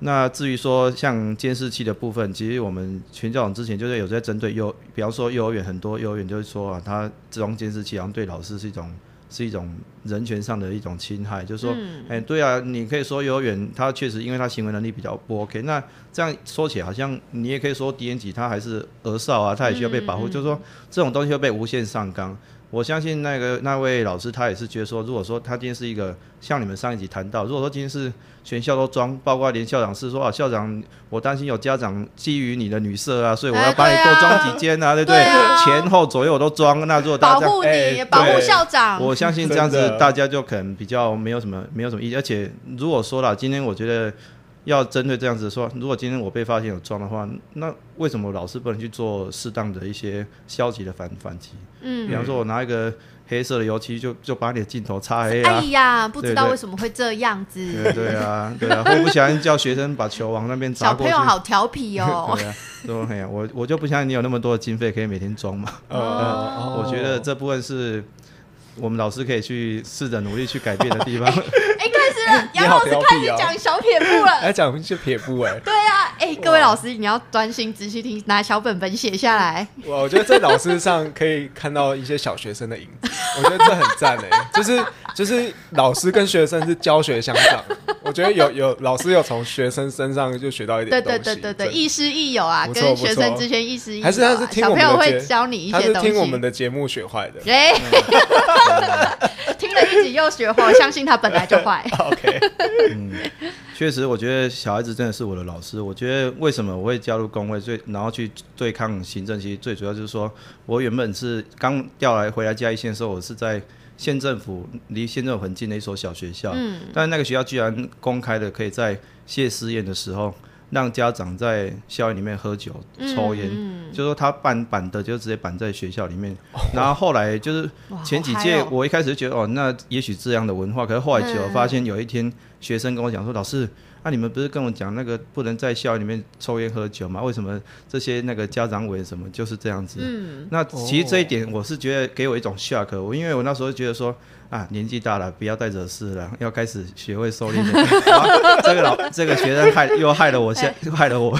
那至于说像监视器的部分，其实我们全教长之前就是有在针对幼，比方说幼儿园很多幼儿园就是说啊，他装监视器好像对老师是一种是一种人权上的一种侵害，就是说，哎、对啊，你可以说幼儿园他确实因为他行为能力比较不 OK，那这样说起来好像你也可以说低年级他还是儿少啊，他也需要被保护，就是说这种东西会被无限上纲。我相信那个那位老师他也是觉得说，如果说他今天是一个像你们上一集谈到，如果说今天是全校都装，包括连校长是说啊，校长我担心有家长基于你的女色啊，所以我哎要把你多装几间啊，对不对？对啊前后左右我都装。那如果大家保护你，哎保护校长。我相信这样子大家就可能比较没有什么没有什么意见，而且如果说了，今天我觉得要针对这样子说，如果今天我被发现有装的话，那为什么老师不能去做适当的一些消极的反反击？嗯，比方说我拿一个黑色的油漆就就把你的镜头擦黑啊哎。呀，不知道为什么会这样子。对对啊，对啊，我不小心叫学生把球往那边砸小过去。朋友好调皮哦。[laughs] 对啊，说哎呀，我我就不相信你有那么多的经费可以每天装嘛。呃，哦我觉得这部分是我们老师可以去试着努力去改变的地方。[laughs] 哎，开始了，杨老师开始讲小撇步了。来 [laughs] 讲一些撇步哎，对啊，哎，各位老师，你要专心仔细听，拿小本本写下来。我我觉得在老师上可以看到一些小学生的影子，我觉得这很赞哎，就是就是老师跟学生是教学相长，我觉得有有老师有从学生身上就学到一点东西，对对对对，真的亦师亦友啊，跟学生之间亦师亦友啊。还是他是听小朋友会我们的节教你一他是些东西。听我们的节目学坏的。[laughs] 了一集又学坏，我相信他本来就坏。[laughs] OK，[laughs] 确实，我觉得小孩子真的是我的老师。我觉得为什么我会加入工会，最然后去对抗行政，其实最主要就是说我原本是刚调来回来嘉义县的时候，我是在县政府离县政府很近的一所小学校，嗯，但是那个学校居然公开的可以在谢师宴的时候让家长在校园里面喝酒、抽烟。嗯就说他办板的就直接板在学校里面，然后后来就是前几届我一开始就觉得哦，那也许这样的文化，可是后来久了嗯发现有一天学生跟我讲说，老师，啊你们不是跟我讲那个不能在校园里面抽烟喝酒吗？为什么这些那个家长委什么就是这样子？嗯，那其实这一点我是觉得给我一种 shock，我因为我那时候觉得说啊年纪大了，不要再惹事了，要开始学会收敛。[laughs] 这个老这个学生害又害了我，现害了我。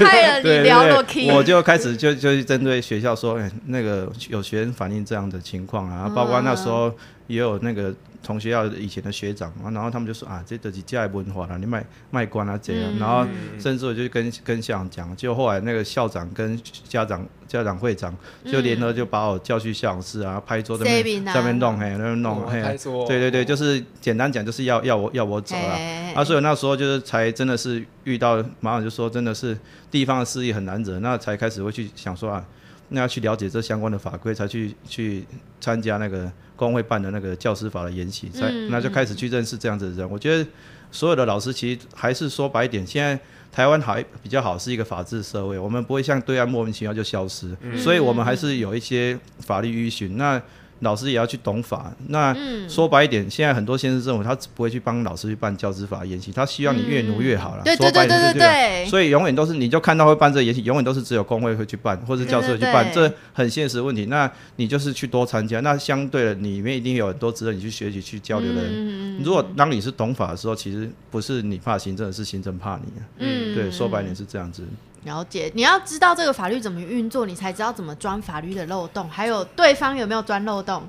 害了你对对我就开始就就针对学校说，哎，那个有学生反映这样的情况啊，包括那时候也有那个同学校以前的学长嘛，然后他们就说啊，这都是家的文化啦，你卖卖官啊这样，然后甚至我就跟跟校长讲，就后来那个校长跟家长家长会长就联合就把我叫去校长室啊，拍桌子那边在那边弄嘿，那边弄嘿，对对对，就是简单讲就是要要我要我走了，啊，所以那时候就是才真的是遇到马上就说真的是地方的势力很难惹，那才开始会去想说啊。那要去了解这相关的法规，才去去参加那个工会办的那个教师法的研习，才那就开始去认识这样子的人。我觉得所有的老师其实还是说白一点，现在台湾还比较好，是一个法治社会，我们不会像对岸莫名其妙就消失，所以我们还是有一些法律依循。那老师也要去懂法。那说白一点，现在很多县市政府他不会去帮老师去办教师法研习，他希望你越努越好了。对对对对对。所以永远都是你就看到会办这研习，永远都是只有工会会去办，或者教师会去办，这很现实问题。那你就是去多参加，那相对的里面一定有很多值得你去学习、去交流的人。如果当你是懂法的时候，其实不是你怕行政，是行政怕你。嗯，对，说白点是这样子。了解，你要知道这个法律怎么运作，你才知道怎么钻法律的漏洞，还有对方有没有钻漏洞。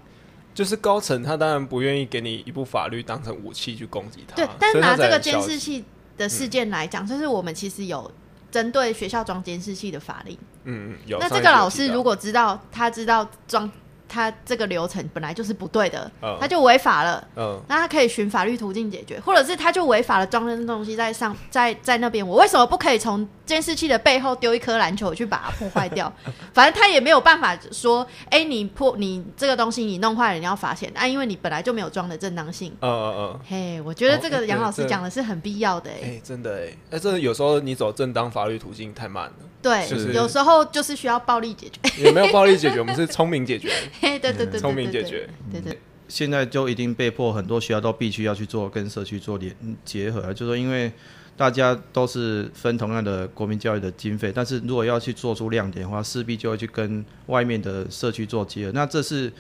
就是高层他当然不愿意给你一部法律当成武器去攻击他。对，但是拿这个监视器的事件来讲，就是我们其实有针对学校装监视器的法令。嗯嗯，有。那这个老师如果知道，他知道装。他这个流程本来就是不对的，他就违法了。嗯，那他可以循法律途径解决，或者是他就违法了，装那东西在上，在在那边，我为什么不可以从监视器的背后丢一颗篮球去把它破坏掉？[laughs] 反正他也没有办法说，哎，你破你这个东西你弄坏了，你要罚钱啊，因为你本来就没有装的正当性。嗯嗯嗯。嘿，我觉得这个杨老师讲的是很必要的。哎，真的哎，哎，这有时候你走正当法律途径太慢了。对，有时候就是需要暴力解决。[laughs] 也没有暴力解决，我们是聪明解决。[laughs] 对对对对，聪明解决。对对。现在就一定被迫，很多学校都必须要去做跟社区做联结合，就是说因为大家都是分同样的国民教育的经费，但是如果要去做出亮点的话，势必就会去跟外面的社区做结合。那这是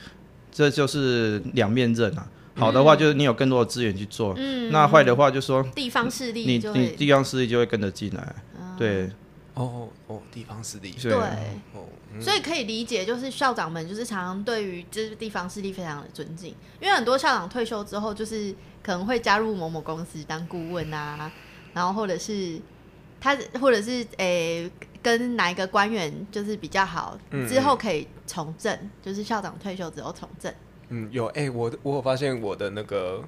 这就是两面刃啊。好的话就是你有更多的资源去做，嗯。那坏的话就说地方势力，你你地方势力就会跟着进来，对。哦哦，地方势力对，哦，所以可以理解，就是校长们就是常常对于这地方势力非常的尊敬，因为很多校长退休之后，就是可能会加入某某公司当顾问啊，然后或者是他或者是诶跟哪一个官员就是比较好，之后可以从政，就是校长退休之后从政。嗯，有哎，我我有发现我的那个。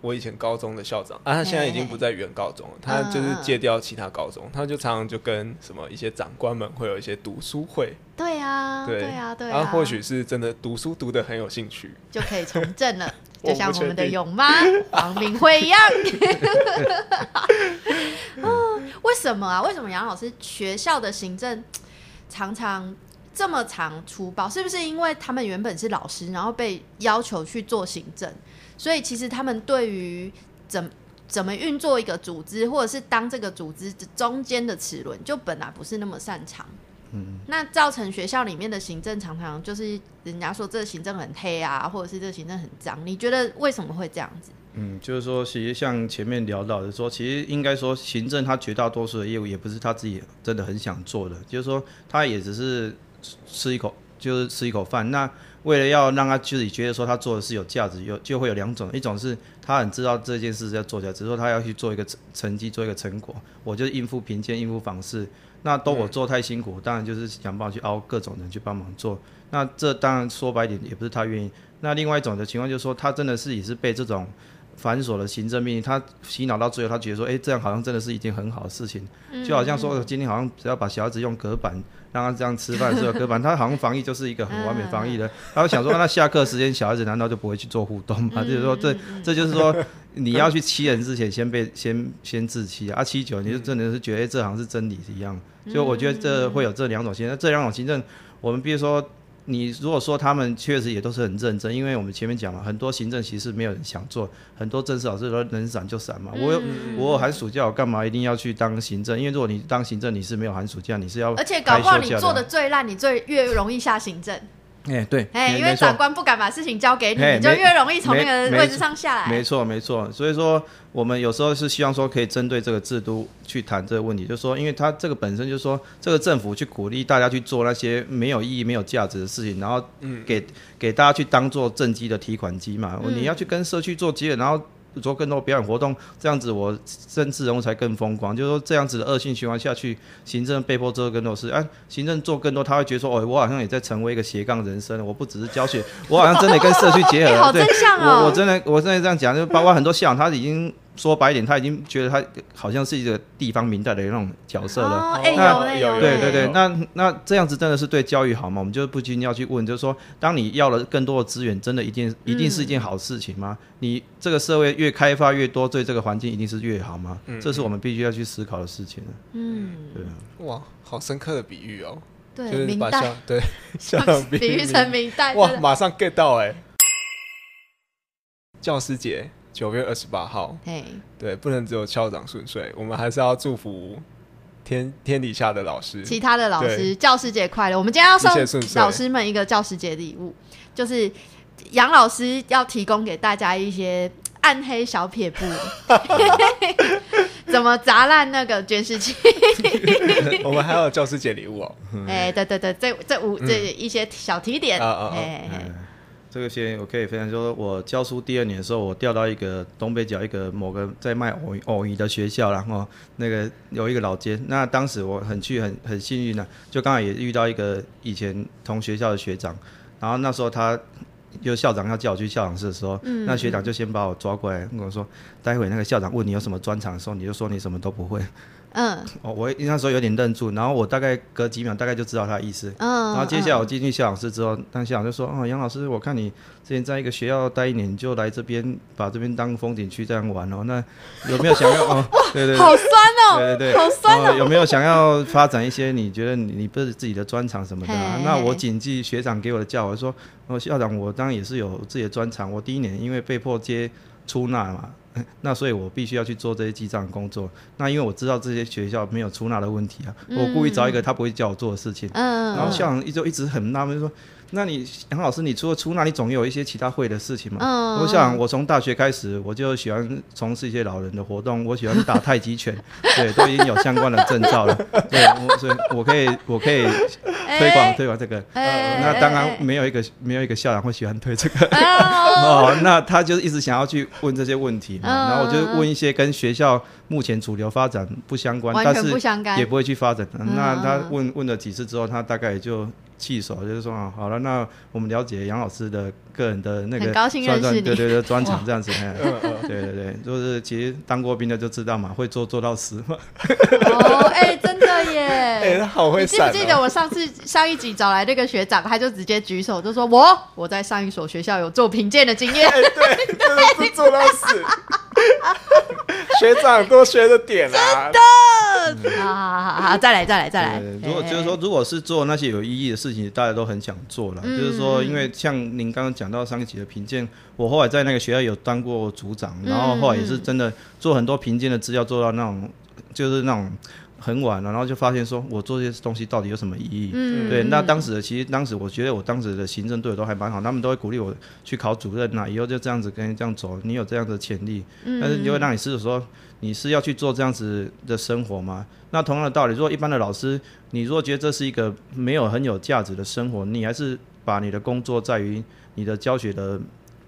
我以前高中的校长啊，他现在已经不在原高中了，他就是借调其他高中，他就常常就跟什么一些长官们会有一些读书会。对啊，对啊，对啊。然后或许是真的读书读的很有兴趣，就可以从政了，[laughs] 就像我们的勇妈 [laughs] 王明辉一样。[laughs] 为什么啊？为什么杨老师学校的行政常常这么长粗暴？是不是因为他们原本是老师，然后被要求去做行政？所以其实他们对于怎怎么运作一个组织，或者是当这个组织中间的齿轮，就本来不是那么擅长。嗯，那造成学校里面的行政常常就是人家说这个行政很黑啊，或者是这个行政很脏。你觉得为什么会这样子？嗯，就是说，其实像前面聊到的说，其实应该说行政他绝大多数的业务也不是他自己真的很想做的，就是说他也只是吃一口，就是吃一口饭。那为了要让他自己觉得说他做的是有价值，有就会有两种，一种是他很知道这件事要做起来，只是说他要去做一个成成绩，做一个成果，我就应付评鉴，应付房事，那都我做太辛苦，当然就是想办法去熬各种人去帮忙做，那这当然说白点也不是他愿意。那另外一种的情况就是说，他真的是也是被这种。繁琐的行政命令，他洗脑到最后，他觉得说，哎，这样好像真的是一件很好的事情，就好像说，今天好像只要把小孩子用隔板让他这样吃饭，的时候隔板，他好像防疫就是一个很完美防疫的。他会想说，那下课时间小孩子难道就不会去做互动吗？就是说，这这就是说，你要去欺人之前，先被先先自欺啊！欺久，你就真的是觉得这好像是真理一样。就我觉得这会有这两种行政，这两种行政，我们比如说。你如果说他们确实也都是很认真，因为我们前面讲了很多行政其实没有人想做，很多正式老师说能闪就闪嘛。我我寒暑假我干嘛一定要去当行政？因为如果你当行政，你是没有寒暑假，你是要而且搞不好你做的最烂，你最越容易下行政。哎，对，哎，因为长官不敢把事情交给你，嘿你就越容易从那没个位置上下来。没错，没错。所以说，我们有时候是希望说，可以针对这个制度去谈这个问题，就是说，因为它这个本身就是说，这个政府去鼓励大家去做那些没有意义、没有价值的事情，然后给、给大家去当做政绩的提款机嘛。你要去跟社区做结合，然后。做更多表演活动，这样子我政治人物才更风光。就是说这样子的恶性循环下去，行政被迫做更多事，哎、行政做更多，他会觉得说，哦，我好像也在成为一个斜杠人生，我不只是教学，我好像真的跟社区结合哎，了。好对我我哦。真的我真的这样讲，就包括很多校长，他已经说白一点，他已经觉得他好像是一个地方明代的那种角色了。哦，哎，那有对对对，那那这样子真的是对教育好吗？我们就不禁要去问，就是说，当你要了更多的资源，真的一定一定是一件好事情吗？你这个社会越开发越多，对这个环境一定是越好吗？这是我们必须要去思考的事情嗯，对啊，哇，好深刻的比喻哦，就对，是明代把校对 [laughs] 像比喻成明代，哇，马上 get 到哎！教师节九月二十八号，嘿，对，不能只有校长顺遂，我们还是要祝福天天底下的老师。其他的老师教师节快乐！我们今天要送遂。老师们一个教师节礼物，就是杨老师要提供给大家一些暗黑小撇步，[laughs] 怎么砸烂那个监视器？[laughs] 我们还有教师节礼物哦，哎，对对对，这这五这一些小提点，啊啊啊哎哎这个先我可以分享，说我教书第二年的时候，我调到一个东北角一个某个在卖藕藕鱼的学校，然后那个有一个老街，那当时我很去很很幸运呢、就刚好也遇到一个以前同学校的学长，然后那时候他。就校长要叫我去校长室的时候，那学长就先把我抓过来跟我说，待会那个校长问你有什么专长的时候，你就说你什么都不会。嗯哦，我那时候有点愣住，然后我大概隔几秒大概就知道他的意思，嗯，然后接下来我进去校长室之后，当校长就说：“哦，杨老师，我看你之前在一个学校待一年，你就来这边把这边当风景区这样玩哦。那有没有想要 [laughs] 哦？对对对好酸哦，对对对，好酸哦，哦有没有想要发展一些你觉得你你不是自己的专长什么的、啊？那我谨记学长给我的教，我说：哦，校长，我当然也是有自己的专长。我第一年因为被迫接出纳嘛。[laughs] ”那所以，我必须要去做这些记账工作。那因为我知道这些学校没有出纳的问题啊，我故意找一个他不会叫我做的事情。嗯，然后校长一就一直很纳闷，就说：“那你杨老师，你除了出纳，你总有一些其他会的事情嘛？”嗯我想，我从大学开始我就喜欢从事一些老人的活动，我喜欢打太极拳，[laughs] 对，都已经有相关的证照了。[laughs] 对，我所以我可以我可以推广推广这个。哎那当然没有一个没有一个校长会喜欢推这个。哎 [laughs] 哦，那他就是一直想要去问这些问题嘛，嗯然后我就问一些跟学校目前主流发展不相关，但是也不会去发展的。嗯那他嗯问问了几次之后，他大概也就弃手，就是说啊，好了，那我们了解杨老师的个人的那个很高兴认识你专对对对专长这样子。[laughs] 对对对，就是其实当过兵的就知道嘛，会做做到死嘛。哦，哎，真的耶，哎，他好会你记不记得我上次上一集找来那个学长，他就直接举手就说我我在上一所学校有做评鉴的经验。哎，对，真的是做到死，[laughs] 学长多学着点啊，好好 [laughs] 好好好，再来再来再来。如果就是说，如果是做那些有意义的事情，大家都很想做了。嗯就是说，因为像您刚刚讲到上一期的评鉴，我后来在那个学校有当过组长，然后后来也是真的做很多评鉴的资料，做到那种就是那种很晚了，然后就发现说我做这些东西到底有什么意义？嗯对，那当时的其实当时我觉得我当时的行政队友都还蛮好，他们都会鼓励我去考主任呐、以后就这样子跟这样走，你有这样的潜力，嗯但是就会让你试着说你是要去做这样子的生活吗？那同样的道理，如果一般的老师，你如果觉得这是一个没有很有价值的生活，你还是把你的工作在于你的教学的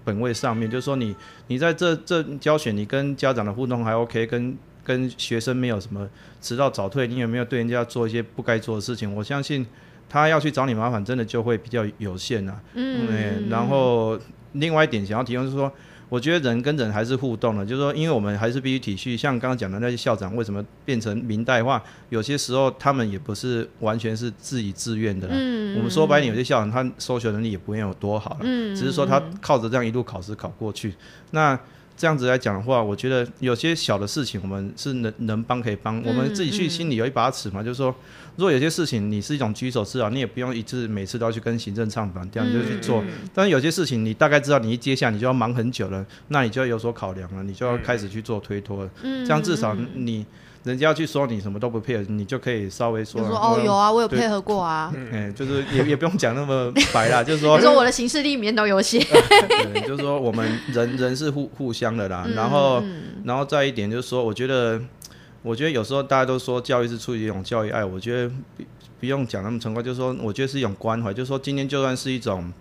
本位上面，就是说你你在这这教学，你跟家长的互动还 OK，跟跟学生没有什么迟到早退，你有没有对人家做一些不该做的事情？我相信他要去找你麻烦，真的就会比较有限啊。嗯对，然后另外一点想要提供就是说，我觉得人跟人还是互动的，就是说，因为我们还是必须体恤，像刚刚讲的那些校长为什么变成明代化，有些时候他们也不是完全是自己自愿的啦。嗯我们说白有些校长他收学能力也不会有多好了，嗯只是说他靠着这样一路考试考过去。那这样子来讲的话，我觉得有些小的事情我们是能能帮可以帮，我们自己去心里有一把尺嘛，就是说，如果有些事情你是一种举手之劳，你也不用一次每次都要去跟行政唱反调，你就去做。但是有些事情你大概知道，你一接下你就要忙很久了，那你就要有所考量了，你就要开始去做推脱了。这样至少你人家要去说你什么都不配合，你就可以稍微说就说哦有啊，我有配合过啊。哎，就是也也不用讲那么白啦，[laughs] 就是说，你说我的行事历里面都有写，[laughs] 对，就是说我们人人是互互相的啦。然后，然后再一点就是说，我觉得，我觉得有时候大家都说教育是出于一种教育爱，我觉得不不用讲那么崇高，就是说，我觉得是一种关怀，就是说，今天就算是一种。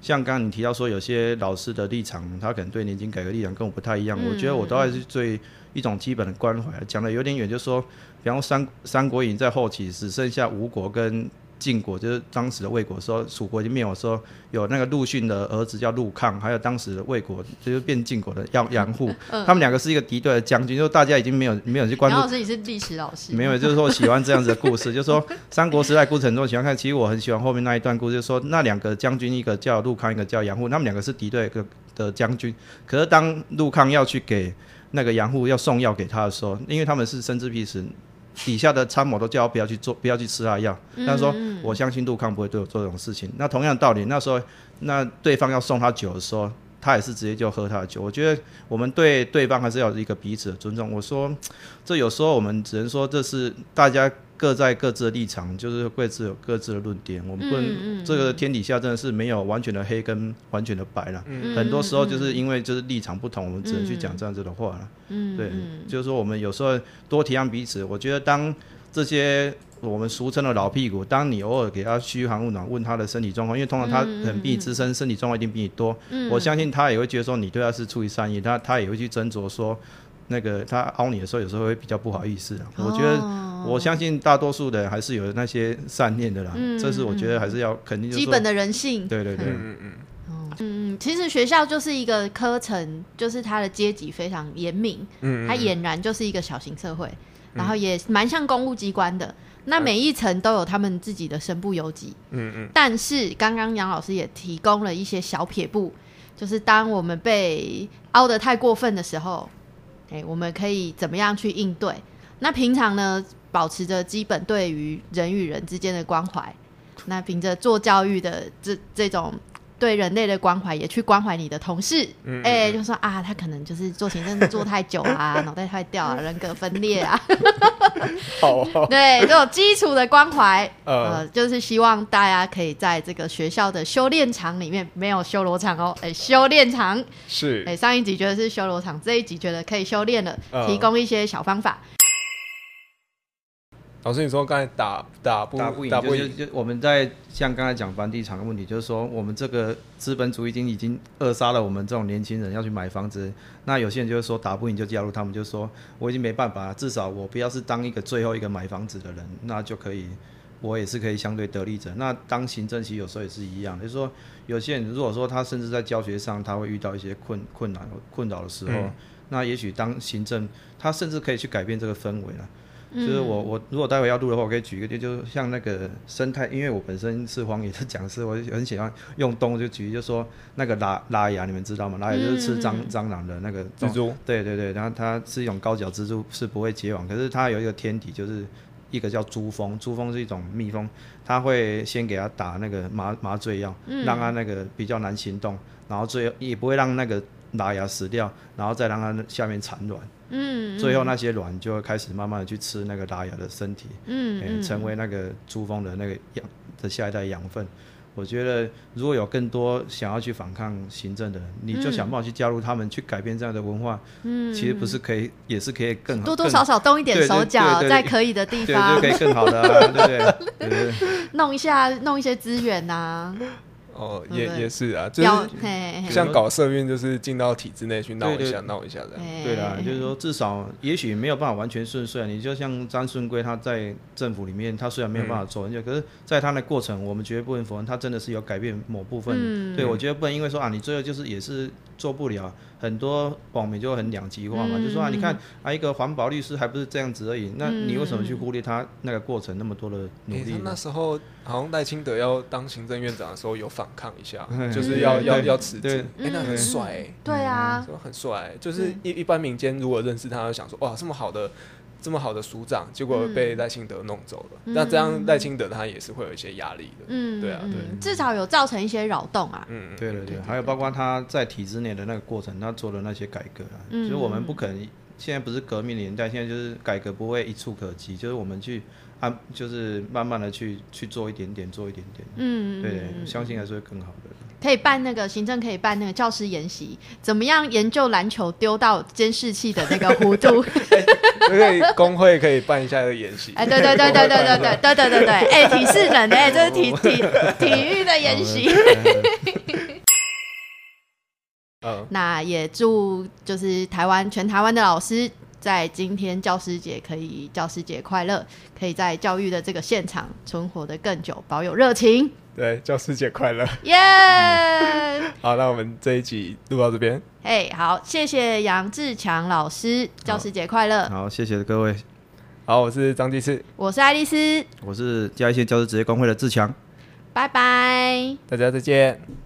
像刚刚你提到说，有些老师的立场，他可能对年金改革立场跟我不太一样。我觉得我都还是最一种基本的关怀。讲的有点远，就是说，比方三三国营在后期只剩下吴国跟。晋国就是当时的魏国，说楚国已经灭亡，说有那个陆逊的儿子叫陆抗，还有当时的魏国就是变晋国的杨杨户，[laughs] 他们两个是一个敌对的将军，就大家已经没有没有去关注。杨老师，你是历史老师？没有，就是说喜欢这样子的故事，就是说三国时代过程中喜欢看。其实我很喜欢后面那一段故事，就是说那两个将军，一个叫陆抗，一个叫杨户，他们两个是敌对的的将军。可是当陆抗要去给那个杨户要送药给他的时候，因为他们是生之彼此。底下的参谋都叫我不要去做，不要去吃他药。他说：“我相信杜康不会对我做这种事情。”那同样道理，那时候那对方要送他酒的时候，他也是直接就喝他的酒。我觉得我们对对方还是要一个彼此的尊重。我说，这有时候我们只能说这是大家。各在各自的立场，就是各自有各自的论点。我们不能这个天底下真的是没有完全的黑跟完全的白了。很多时候就是因为就是立场不同，我们只能去讲这样子的话了。对，就是说我们有时候多体谅彼此。我觉得当这些我们俗称的老屁股，当你偶尔给他嘘寒问暖，问他的身体状况，因为通常他很比你资深，身体状况一定比你多。我相信他也会觉得说你对他是出于善意，他他也会去斟酌说。那个他凹你的时候，有时候会比较不好意思啊。我觉得，我相信大多数的还是有那些善念的啦。这是我觉得还是要肯定。基本的人性。对对对。嗯嗯嗯。嗯，其实学校就是一个科层，就是它的阶级非常严明。嗯。它俨然就是一个小型社会，然后也蛮像公务机关的。那每一层都有他们自己的身不由己。嗯嗯。但是刚刚杨老师也提供了一些小撇步，就是当我们被凹的太过分的时候。哎，我们可以怎么样去应对？那平常呢，保持着基本对于人与人之间的关怀，那凭着做教育的这这种。对人类的关怀，也去关怀你的同事。哎，就说啊，他可能就是做行政做太久啊，[laughs] 脑袋坏掉啊，人格分裂啊。好，对这种基础的关怀，[laughs] 呃，就是希望大家可以在这个学校的修炼场里面，没有修罗场哦，哎，修炼场是，哎，上一集觉得是修罗场，这一集觉得可以修炼了，提供一些小方法。老师，你说刚才打打不打不赢，就是就我们在像刚才讲房地产的问题，就是说我们这个资本主义已经已经扼杀了我们这种年轻人要去买房子。那有些人就是说打不赢就加入他们，就说我已经没办法，至少我不要是当一个最后一个买房子的人，那就可以，我也是可以相对得利者。那当行政其实有时候也是一样，就是说有些人如果说他甚至在教学上他会遇到一些困困难困扰的时候，那也许当行政他甚至可以去改变这个氛围了。就是我我如果待会要录的话，我可以举一个例，就像那个生态，因为我本身是荒野的讲师，我很喜欢用动物就举，就说那个拉拉牙，你们知道吗？拉牙就是吃蟑蟑螂的那个蜘蛛，对对对，然后它是一种高脚蜘蛛，是不会结网，可是它有一个天敌，就是一个叫珠蜂，珠蜂是一种蜜蜂，它会先给它打那个麻麻醉药，让它那个比较难行动，然后最后也不会让那个拉牙死掉，然后再让它下面产卵。嗯，最后那些卵就会开始慢慢的去吃那个拉雅的身体，嗯，成为那个珠峰的那个养的下一代养分。我觉得如果有更多想要去反抗行政的人，你就想办法去加入他们，去改变这样的文化。嗯，其实不是可以，也是可以更好多多少少动一点手脚，在可以的地方，对，可以更好的，对不对，弄一下，弄一些资源呐。哦，也也是啊，就是像搞社运，就是进到体制内去闹一下，闹一下的。对啦，就是说至少也许没有办法完全顺遂。你就像张顺贵，他在政府里面，他虽然没有办法做，可是在他的过程，我们绝对不能否认，他真的是有改变某部分。对，我觉得不能因为说啊，你最后就是也是做不了。很多网民就很两极化嘛，就说啊，你看啊，一个环保律师还不是这样子而已，那你为什么去忽略他那个过程那么多的努力？那时候好像赖清德要当行政院长的时候有反抗一下，[laughs] 就是要要要辞职，哎，那很帅，对啊，很帅，就是一一般民间如果认识他，就想说哇，这么好的。这么好的署长，结果被赖清德弄走了。那这样赖清德他也是会有一些压力的。嗯，对啊，对，至少有造成一些扰动啊。嗯，对对对，还有包括他在体制内的那个过程，他做的那些改革啊，所以我们不可能现在不是革命年代，现在就是改革不会一触可及，就是我们去按，就是慢慢的去去做一点点，做一点点。嗯，对，相信还是会更好的。可以办那个行政，可以办那个教师研习，怎么样研究篮球丢到监视器的那个弧度？[laughs] 可以工会可以办一下这个研习。哎，对对对对对对 [laughs] 对对对对对，哎，体适能哎，这是体体体育的研习。[laughs] 嗯，那也祝就是台湾全台湾的老师在今天教师节可以教师节快乐，可以在教育的这个现场存活的更久，保有热情。对，教师节快乐！耶！[laughs] 好，那我们这一集录到这边。哎，好，谢谢杨志强老师，教师节快乐！好，谢谢各位。好，我是张继次，我是爱丽丝，我是嘉义县教师职业工会的志强。拜拜，大家再见。